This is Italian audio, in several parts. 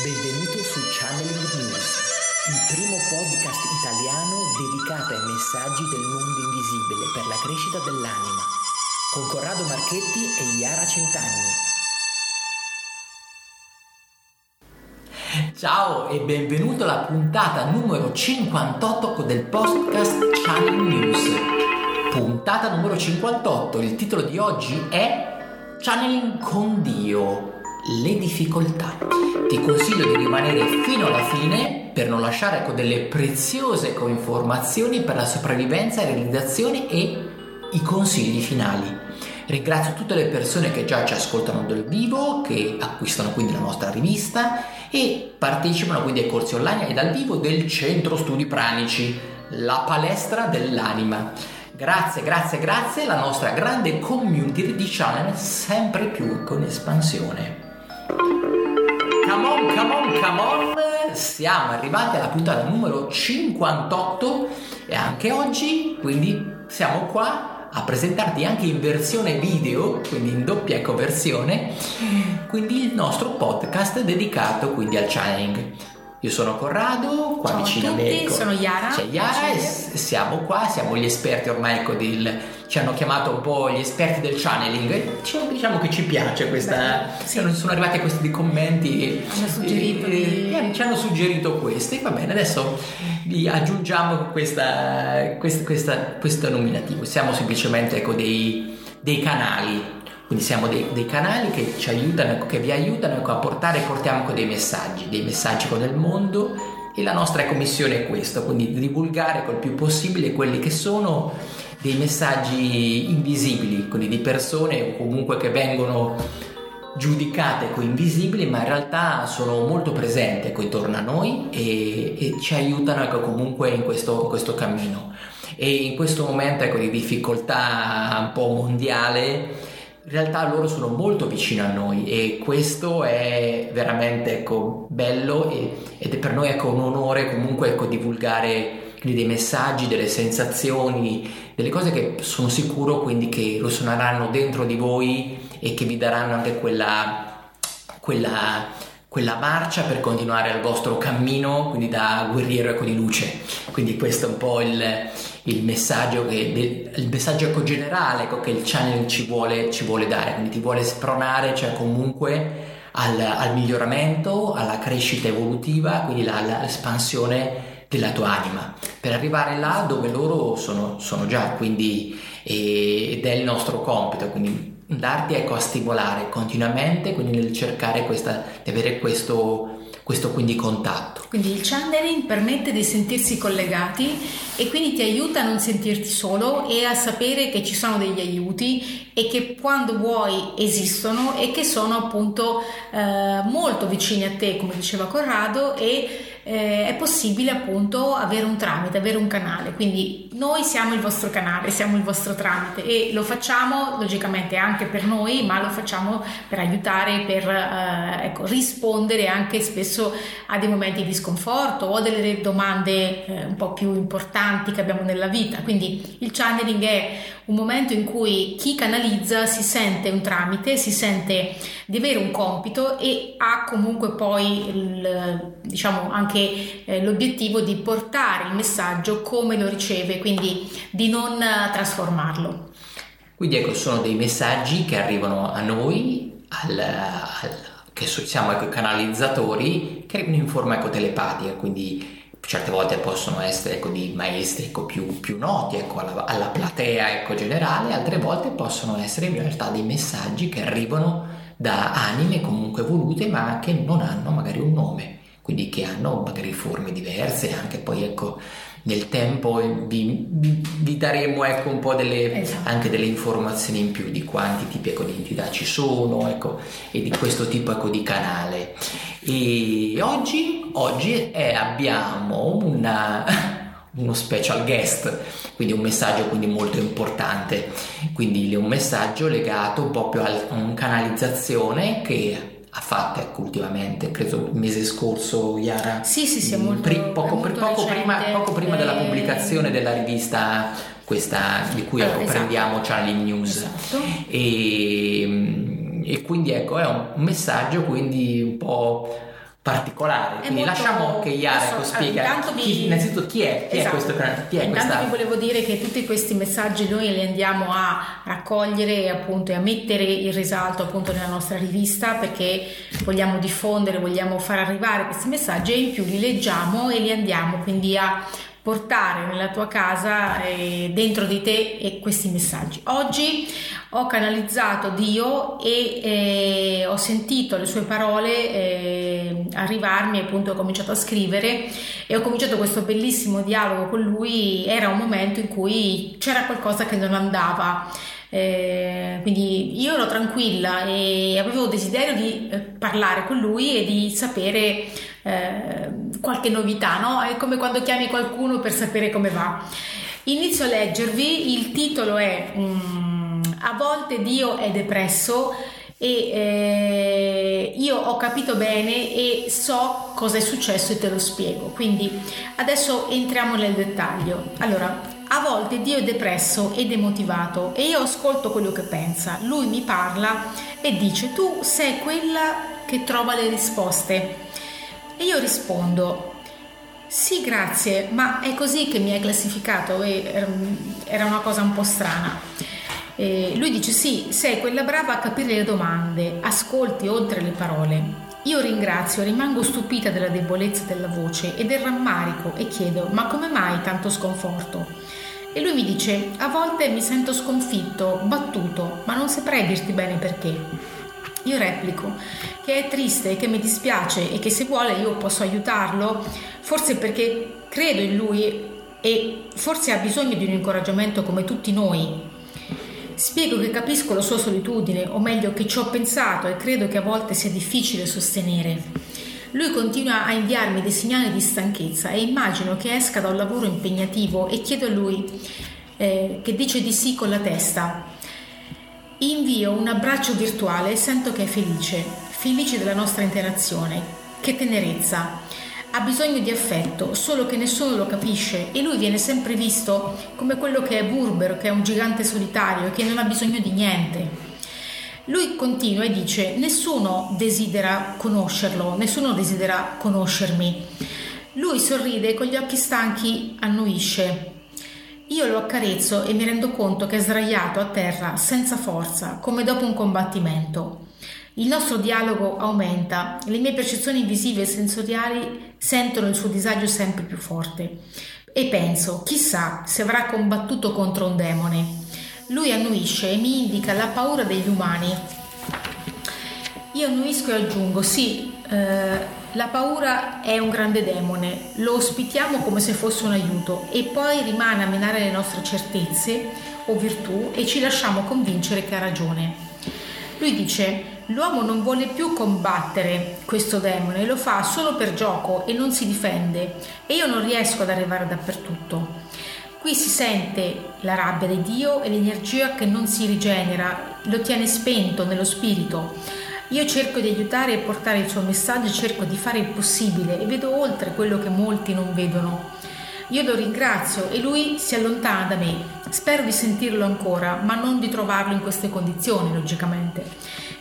Benvenuto su Channeling News, il primo podcast italiano dedicato ai messaggi del mondo invisibile per la crescita dell'anima, con Corrado Marchetti e Iara Centanni. Ciao e benvenuto alla puntata numero 58 del podcast Channeling News. Puntata numero 58, il titolo di oggi è Channeling con Dio le difficoltà. Ti consiglio di rimanere fino alla fine per non lasciare ecco, delle preziose informazioni per la sopravvivenza, la realizzazione e i consigli finali. Ringrazio tutte le persone che già ci ascoltano dal vivo, che acquistano quindi la nostra rivista e partecipano quindi ai corsi online e dal vivo del Centro Studi Pranici, la palestra dell'anima. Grazie, grazie, grazie, la nostra grande community di channel sempre più con espansione. Come on, come on, come on! Siamo arrivati alla puntata numero 58 e anche oggi, quindi siamo qua a presentarti anche in versione video, quindi in doppia ecco versione, quindi il nostro podcast dedicato quindi al channeling. Io sono Corrado, qua Ciao vicino a a tutti, me ecco, sono Iara. C'è Iara e siamo qua, siamo gli esperti ormai ecco del, ci hanno chiamato un po' gli esperti del channeling. Ci- Diciamo che ci piace questa. Beh, sì. Sono, arrivati questi commenti. Hanno suggerito eh, di- eh, ci hanno suggerito questi. Va bene, adesso vi aggiungiamo questa, questa, questa- questo nominativo. Siamo semplicemente ecco, dei, dei canali. Quindi siamo dei, dei canali che ci aiutano, che vi aiutano ecco, a portare e portiamo ecco, dei messaggi, dei messaggi con il mondo e la nostra ecco, missione è questa, quindi divulgare col più possibile quelli che sono dei messaggi invisibili, quindi di persone o comunque che vengono giudicate ecco, invisibili, ma in realtà sono molto presenti ecco, intorno a noi e, e ci aiutano ecco, comunque in questo, questo cammino. E in questo momento ecco, di difficoltà un po' mondiale, in realtà loro sono molto vicino a noi e questo è veramente ecco, bello e- ed è per noi ecco, un onore comunque ecco, divulgare dei messaggi, delle sensazioni, delle cose che sono sicuro quindi che risuoneranno dentro di voi e che vi daranno anche quella, quella, quella marcia per continuare il vostro cammino, quindi da guerriero ecco, di luce. Quindi questo è un po' il, il messaggio, che, il messaggio ecco, generale ecco, che il channel ci vuole, ci vuole dare, quindi ti vuole spronare, cioè comunque al, al miglioramento, alla crescita evolutiva, quindi la- la- l'espansione della tua anima per arrivare là dove loro sono, sono già, quindi e- ed è il nostro compito, quindi darti ecco a stimolare continuamente, quindi nel cercare questa, di avere questo, questo quindi contatto. Quindi il channeling permette di sentirsi collegati e quindi ti aiuta a non sentirti solo e a sapere che ci sono degli aiuti e che quando vuoi esistono e che sono appunto eh, molto vicini a te, come diceva Corrado, e eh, è possibile appunto avere un tramite, avere un canale. Quindi noi siamo il vostro canale, siamo il vostro tramite e lo facciamo logicamente anche per noi, ma lo facciamo per aiutare, per eh, ecco, rispondere anche spesso a dei momenti di sconforto o a delle domande eh, un po' più importanti che abbiamo nella vita. Quindi il channeling è un momento in cui chi canalizza si sente un tramite, si sente di avere un compito e ha comunque poi il, diciamo anche eh, l'obiettivo di portare il messaggio come lo riceve, quindi di non eh, trasformarlo. Quindi ecco, sono dei messaggi che arrivano a noi, al- al- che siamo ecco, canalizzatori, che arrivano in forma ecco, telepatica, quindi certe volte possono essere ecco, di maestri ecco, più, più noti ecco, alla, alla platea ecco, generale, altre volte possono essere in realtà dei messaggi che arrivano da anime comunque evolute ma che non hanno magari un nome, quindi che hanno magari forme diverse, anche poi ecco nel tempo vi, vi- daremo ecco un po' delle, Esatto. anche delle informazioni in più di quanti tipi ecco, di entità ci sono ecco, e di questo tipo ecco, di canale. E oggi, oggi eh, abbiamo una, uno special guest, quindi un messaggio quindi molto importante, quindi un messaggio legato proprio a una canalizzazione che ha fatto ecco, ultimamente, credo il mese scorso, Iara. Sì, sì, sì, Mm, molto, pri- poco, molto poco prima, poco prima della Eh, pubblicazione della rivista questa di cui Allora, ecco, esatto. prendiamo Channeling News Esatto. e, e quindi ecco è un messaggio quindi un po' particolare. Quindi molto- lasciamo che adesso, spiega intanto chi, vi- innanzitutto chi è, chi è Esatto. questo canale, chi è Intanto questa vi volevo dire che tutti questi messaggi noi li andiamo a raccogliere appunto e a mettere in risalto appunto nella nostra rivista perché vogliamo diffondere, vogliamo far arrivare questi messaggi e in più li leggiamo e li andiamo quindi a portare nella tua casa eh, dentro di te questi messaggi. Oggi ho canalizzato Dio e eh, ho sentito le sue parole eh, arrivarmi, appunto ho cominciato a scrivere e ho cominciato questo bellissimo dialogo con lui. Era un momento in cui c'era qualcosa che non andava. Eh, quindi io ero tranquilla e avevo desiderio di eh, parlare con lui e di sapere eh, qualche novità, no? È come quando chiami qualcuno per sapere come va. Inizio a leggervi, il titolo è mm, A volte Dio è depresso e eh, io ho capito bene e so cosa è successo e te lo spiego. Quindi adesso entriamo nel dettaglio. Allora, a volte Dio è depresso e demotivato e io ascolto quello che pensa. Lui mi parla e dice tu sei quella che trova le risposte. E io rispondo sì, grazie, ma è così che mi hai classificato e ehm, era una cosa un po' strana. E lui dice sì, sei quella brava a capire le domande, ascolti oltre le parole. Io ringrazio, rimango stupita della debolezza della voce e del rammarico e chiedo ma come mai tanto sconforto? E lui mi dice a volte mi sento sconfitto, battuto, ma non saprei dirti bene perché. Io replico che è triste, che mi dispiace e che se vuole io posso aiutarlo, forse perché credo in lui e forse ha bisogno di un incoraggiamento come tutti noi. Spiego che capisco la sua solitudine, o meglio che ci ho pensato e credo che a volte sia difficile sostenere. Lui continua a inviarmi dei segnali di stanchezza e immagino che esca da un lavoro impegnativo e chiedo a lui eh, che dice di sì con la testa. Invio un abbraccio virtuale e sento che è felice, felice della nostra interazione. Che tenerezza! Ha bisogno di affetto, solo che nessuno lo capisce e lui viene sempre visto come quello che è burbero, che è un gigante solitario e che non ha bisogno di niente. Lui continua e dice: Nessuno desidera conoscerlo, nessuno desidera conoscermi. Lui sorride e con gli occhi stanchi annuisce. Io lo accarezzo e mi rendo conto che è sdraiato a terra senza forza, come dopo un combattimento. Il nostro dialogo aumenta, le mie percezioni visive e sensoriali sentono il suo disagio sempre più forte. E penso, chissà se avrà combattuto contro un demone. Lui annuisce e mi indica la paura degli umani. Io annuisco e aggiungo, sì, eh, la paura è un grande demone, lo ospitiamo come se fosse un aiuto e poi rimane a minare le nostre certezze o virtù e ci lasciamo convincere che ha ragione. Lui dice, l'uomo non vuole più combattere questo demone, lo fa solo per gioco e non si difende e io non riesco ad arrivare dappertutto. Qui si sente la rabbia di Dio e l'energia che non si rigenera, lo tiene spento nello spirito. Io cerco di aiutare e portare il suo messaggio, cerco di fare il possibile e vedo oltre quello che molti non vedono. Io lo ringrazio e lui si allontana da me. Spero di sentirlo ancora, ma non di trovarlo in queste condizioni, logicamente.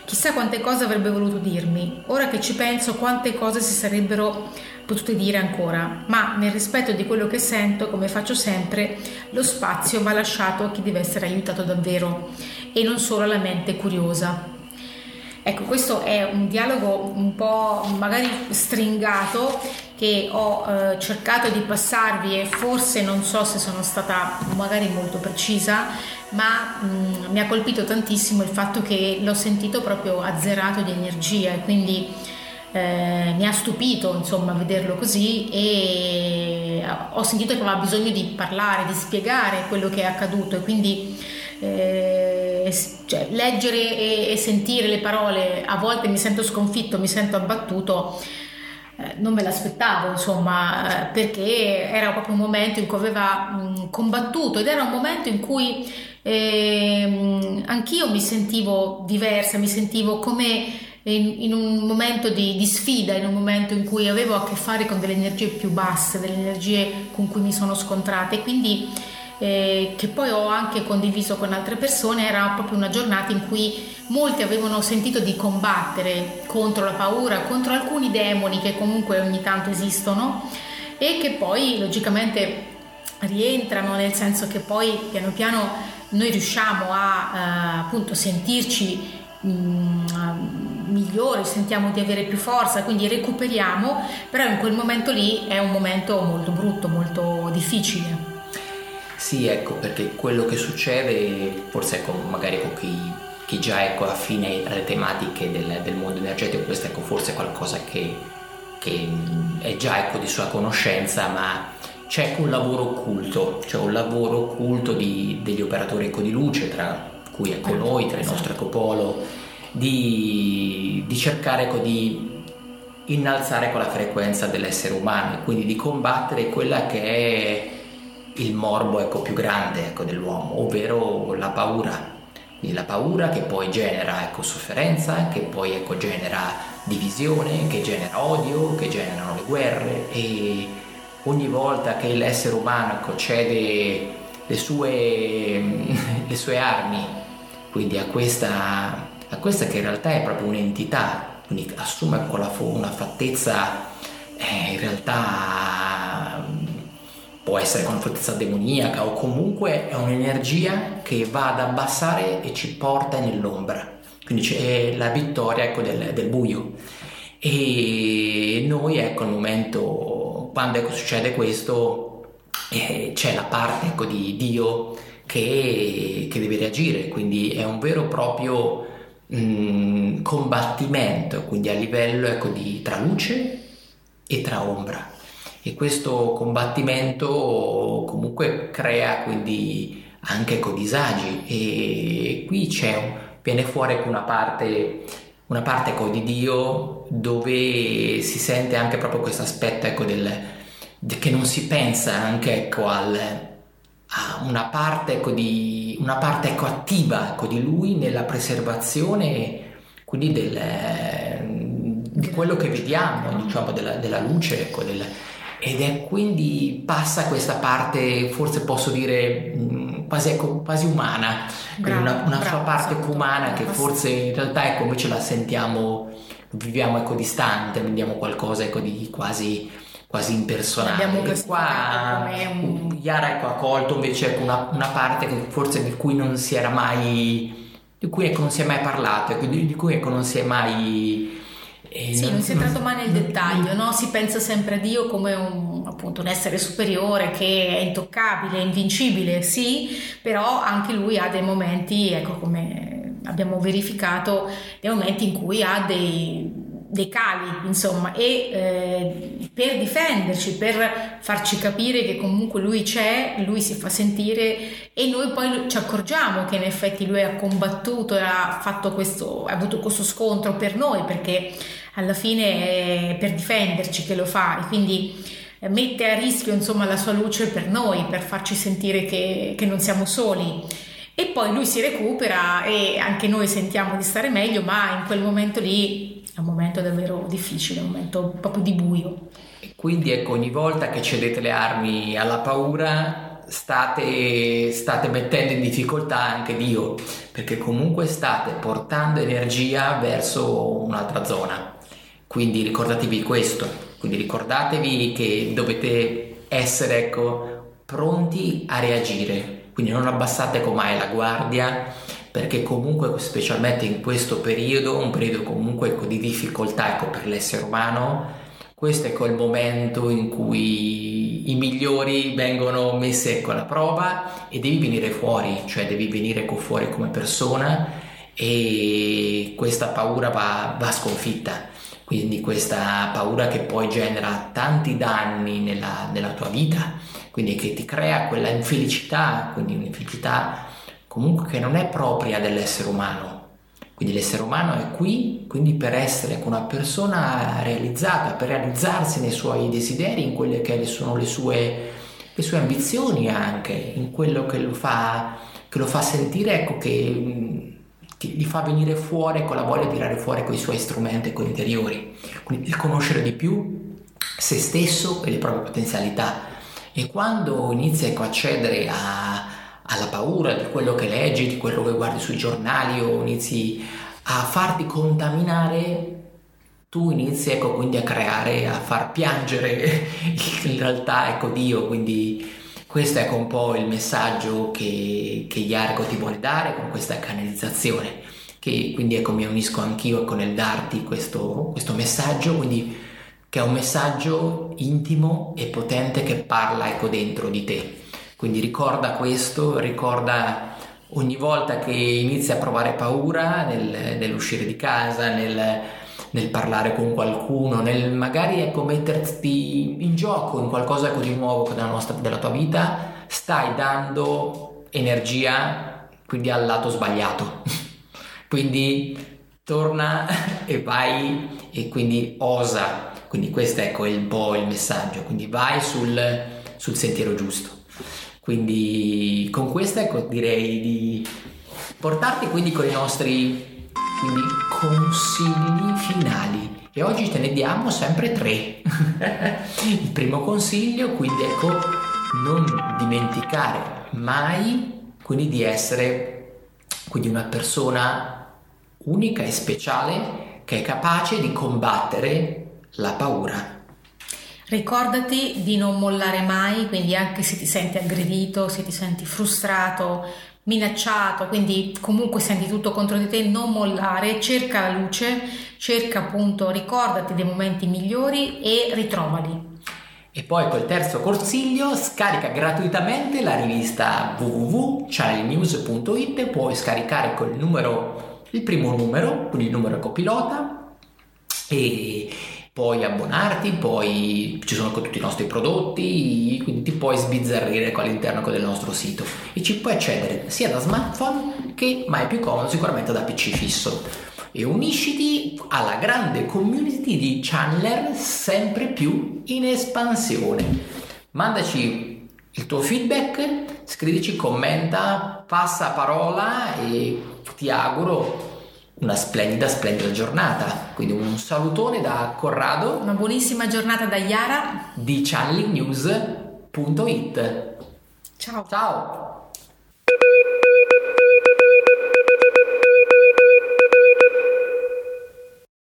Chissà quante cose avrebbe voluto dirmi. Ora che ci penso, quante cose si sarebbero potute dire ancora, ma nel rispetto di quello che sento, come faccio sempre, lo spazio va lasciato a chi deve essere aiutato davvero e non solo alla mente curiosa. Ecco, questo è un dialogo un po' magari stringato che ho eh, cercato di passarvi e forse non so se sono stata magari molto precisa, ma mh, mi ha colpito tantissimo il fatto che l'ho sentito proprio azzerato di energia e quindi eh, mi ha stupito insomma vederlo così e ho sentito che aveva bisogno di parlare, di spiegare quello che è accaduto e quindi eh, cioè, leggere e, e, sentire le parole a volte mi sento sconfitto, mi sento abbattuto, eh, non me l'aspettavo insomma perché era proprio un momento in cui aveva mh, combattuto ed era un momento in cui eh, anch'io mi sentivo diversa, mi sentivo come in, in un momento di, di, sfida, in un momento in cui avevo a che fare con delle energie più basse, delle energie con cui mi sono scontrata e quindi eh, che poi ho anche condiviso con altre persone, era proprio una giornata in cui molti avevano sentito di combattere contro la paura, contro alcuni demoni che comunque ogni tanto esistono e che poi logicamente rientrano nel senso che poi piano piano noi riusciamo a eh, appunto sentirci mm, migliori, sentiamo di avere più forza, quindi recuperiamo, però in quel momento lì è un momento molto brutto, molto difficile. Sì, ecco, perché quello che succede, forse ecco, magari con chi, chi già ecco, affine alle tematiche del, del, mondo energetico, questo ecco, forse è qualcosa che, che è già ecco, di sua conoscenza, ma c'è un lavoro occulto, c'è un lavoro occulto di, degli operatori ecco, di luce, tra cui ecco, noi, tra il nostro ecopolo, di, di cercare ecco, di innalzare con la frequenza dell'essere umano, quindi di combattere quella che è il morbo ecco, più grande ecco, dell'uomo, ovvero la paura. Quindi la paura che poi genera ecco, sofferenza, che poi ecco, genera divisione, che genera odio, che generano le guerre e ogni volta che l'essere umano ecco, cede le sue, le sue armi, quindi a questa, a questa che in realtà è proprio un'entità, quindi assume una fattezza eh, in realtà può essere con fortezza demoniaca o comunque è un'energia che va ad abbassare e ci porta nell'ombra. Quindi c'è la vittoria ecco, del, del, buio. E noi, ecco, al momento, quando ecco, succede questo, eh, c'è la parte ecco, di Dio che, che, deve reagire, quindi è un vero e proprio mh, mm, combattimento, quindi a livello ecco, di, tra luce e tra ombra e questo combattimento comunque crea quindi anche disagi e qui c'è, viene fuori una parte, una parte ecco, di Dio dove si sente anche proprio questo aspetto ecco, del, che non si pensa anche ecco, al, a una parte, ecco, di, una parte ecco, attiva ecco, di lui nella preservazione quindi del, di quello che vediamo, diciamo, della, della luce, ecco, del, ed è quindi passa questa parte, forse posso dire mm, quasi, ecco, quasi umana, bravo, una, una bravo, sua parte esatto, umana che forse in realtà ecco, invece la sentiamo, viviamo ecco, distante, vediamo qualcosa ecco, di quasi, quasi impersonale. Abbiamo e qua un... Yara ecco, ha colto invece ecco, una, una, parte che forse di cui non si era mai, di cui ecco, non si è mai parlato, ecco, di, di cui ecco, non si è mai e sì, non, si è entrato mai nel dettaglio, no? si pensa sempre a Dio come un, appunto, un essere superiore che è intoccabile, invincibile, sì, però anche lui ha dei momenti, ecco come abbiamo verificato, dei momenti in cui ha dei, dei cali, insomma, e eh, per difenderci, per farci capire che comunque lui c'è, lui si fa sentire e noi poi ci accorgiamo che in effetti lui ha combattuto e ha fatto questo, ha avuto questo scontro per noi perché alla fine è per difenderci che lo fa e quindi eh, mette a rischio insomma la sua luce per noi, per farci sentire che, che non siamo soli. E poi lui si recupera e anche noi sentiamo di stare meglio, ma in quel momento lì è un momento davvero difficile, un momento proprio di buio. Quindi ecco, ogni volta che cedete le armi alla paura, state, state mettendo in difficoltà anche Dio, perché comunque state portando energia verso un'altra zona. Quindi ricordatevi questo, quindi ricordatevi che dovete essere ecco, pronti a reagire, quindi non abbassate mai la guardia perché comunque specialmente in questo periodo, un periodo comunque ecco, di difficoltà ecco, per l'essere umano, questo è quel momento in cui i migliori vengono messi ecco, alla prova e devi venire fuori, cioè devi venire ecco, fuori come persona e questa paura va, va sconfitta quindi questa paura che poi genera tanti danni nella, nella tua vita, quindi che ti crea quella infelicità, quindi un'infelicità comunque che non è propria dell'essere umano. Quindi l'essere umano è qui quindi per essere una persona realizzata, per realizzarsi nei suoi desideri, in quelle che sono le sue, le sue ambizioni anche, in quello che lo fa, che lo fa sentire ecco, che li fa venire fuori con la voglia di tirare fuori con i suoi strumenti con interiori. Quindi il conoscere di più se stesso e le proprie potenzialità. E quando inizi ecco, a cedere a, alla paura di quello che leggi, di quello che guardi sui giornali o inizi a farti contaminare, tu inizi ecco, quindi a creare, a far piangere in realtà ecco, Dio, quindi questo è ecco, un po' il messaggio che, che Iarco ti vuole dare con questa canalizzazione, che quindi ecco, mi unisco anch'io ecco, nel darti questo, questo messaggio, quindi che è un messaggio intimo e potente che parla ecco, dentro di te. Quindi ricorda questo, ricorda ogni volta che inizi a provare paura nel, nell'uscire di casa, nel, nel parlare con qualcuno, nel magari ecco, metterti in gioco in qualcosa ecco, di nuovo della, nostra, della tua vita, stai dando energia quindi al lato sbagliato. quindi torna e vai e quindi osa. Quindi questo ecco, è un po' il messaggio, quindi vai sul, sul sentiero giusto. Quindi con questo ecco, direi di portarti quindi con i nostri quindi consigli finali e oggi te ne diamo sempre tre. Il primo consiglio quindi ecco non dimenticare mai quindi di essere quindi una persona unica e speciale che è capace di combattere la paura. Ricordati di non mollare mai, quindi anche se ti senti aggredito, se ti senti frustrato, minacciato, quindi comunque senti tutto contro di te, non mollare, cerca la luce, cerca appunto, ricordati dei momenti migliori e ritrovali. E poi col terzo consiglio scarica gratuitamente la rivista www.channelnews.it, puoi scaricare col numero, il primo numero, quindi il numero copilota e puoi abbonarti, poi ci sono tutti i nostri prodotti, quindi ti puoi sbizzarrire all'interno del nostro sito e ci puoi accedere sia da smartphone che, ma è più comodo sicuramente da PC fisso. E unisciti alla grande community di channeler sempre più in espansione. Mandaci il tuo feedback, scrivici, commenta, passa parola e ti auguro una splendida, splendida giornata. Quindi un salutone da Corrado. Una buonissima giornata da Yara di channelingnews.it. Ciao. Ciao.